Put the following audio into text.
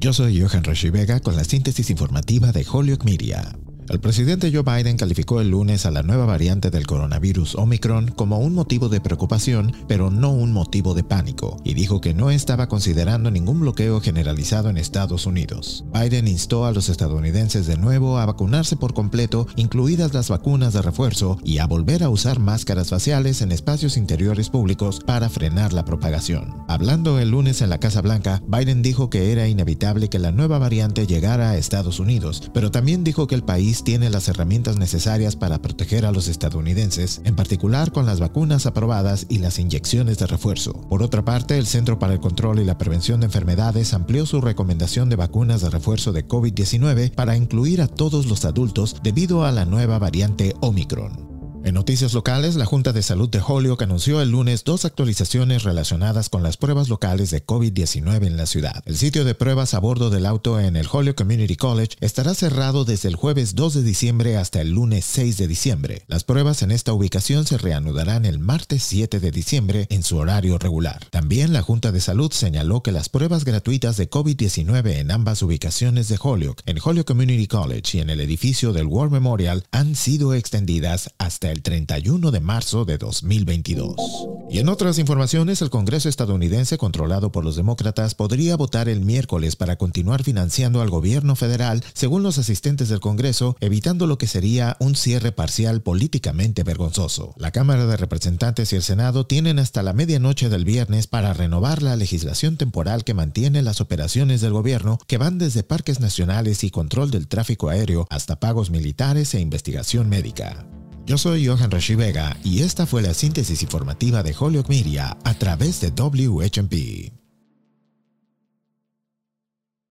Yo soy Johan Rashi Vega con la síntesis informativa de Holyoke Media. El presidente Joe Biden calificó el lunes a la nueva variante del coronavirus Omicron como un motivo de preocupación, pero no un motivo de pánico, y dijo que no estaba considerando ningún bloqueo generalizado en Estados Unidos. Biden instó a los estadounidenses de nuevo a vacunarse por completo, incluidas las vacunas de refuerzo, y a volver a usar máscaras faciales en espacios interiores públicos para frenar la propagación. Hablando el lunes en la Casa Blanca, Biden dijo que era inevitable que la nueva variante llegara a Estados Unidos, pero también dijo que el país tiene las herramientas necesarias para proteger a los estadounidenses, en particular con las vacunas aprobadas y las inyecciones de refuerzo. Por otra parte, el Centro para el Control y la Prevención de Enfermedades amplió su recomendación de vacunas de refuerzo de COVID-19 para incluir a todos los adultos debido a la nueva variante Omicron. En noticias locales, la Junta de Salud de Holyoke anunció el lunes dos actualizaciones relacionadas con las pruebas locales de COVID-19 en la ciudad. El sitio de pruebas a bordo del auto en el Holyoke Community College estará cerrado desde el jueves 2 de diciembre hasta el lunes 6 de diciembre. Las pruebas en esta ubicación se reanudarán el martes 7 de diciembre en su horario regular. También la Junta de Salud señaló que las pruebas gratuitas de COVID-19 en ambas ubicaciones de Holyoke, en Holyoke Community College y en el edificio del War Memorial, han sido extendidas el 31 de marzo de 2022. Y en otras informaciones, el Congreso estadounidense, controlado por los demócratas, podría votar el miércoles para continuar financiando al gobierno federal, según los asistentes del Congreso, evitando lo que sería un cierre parcial políticamente vergonzoso. La Cámara de Representantes y el Senado tienen hasta la medianoche del viernes para renovar la legislación temporal que mantiene las operaciones del gobierno, que van desde parques nacionales y control del tráfico aéreo hasta pagos militares e investigación médica. Yo soy Johan Rashi Vega y esta fue la síntesis informativa de Holyoke Media a través de WHMP.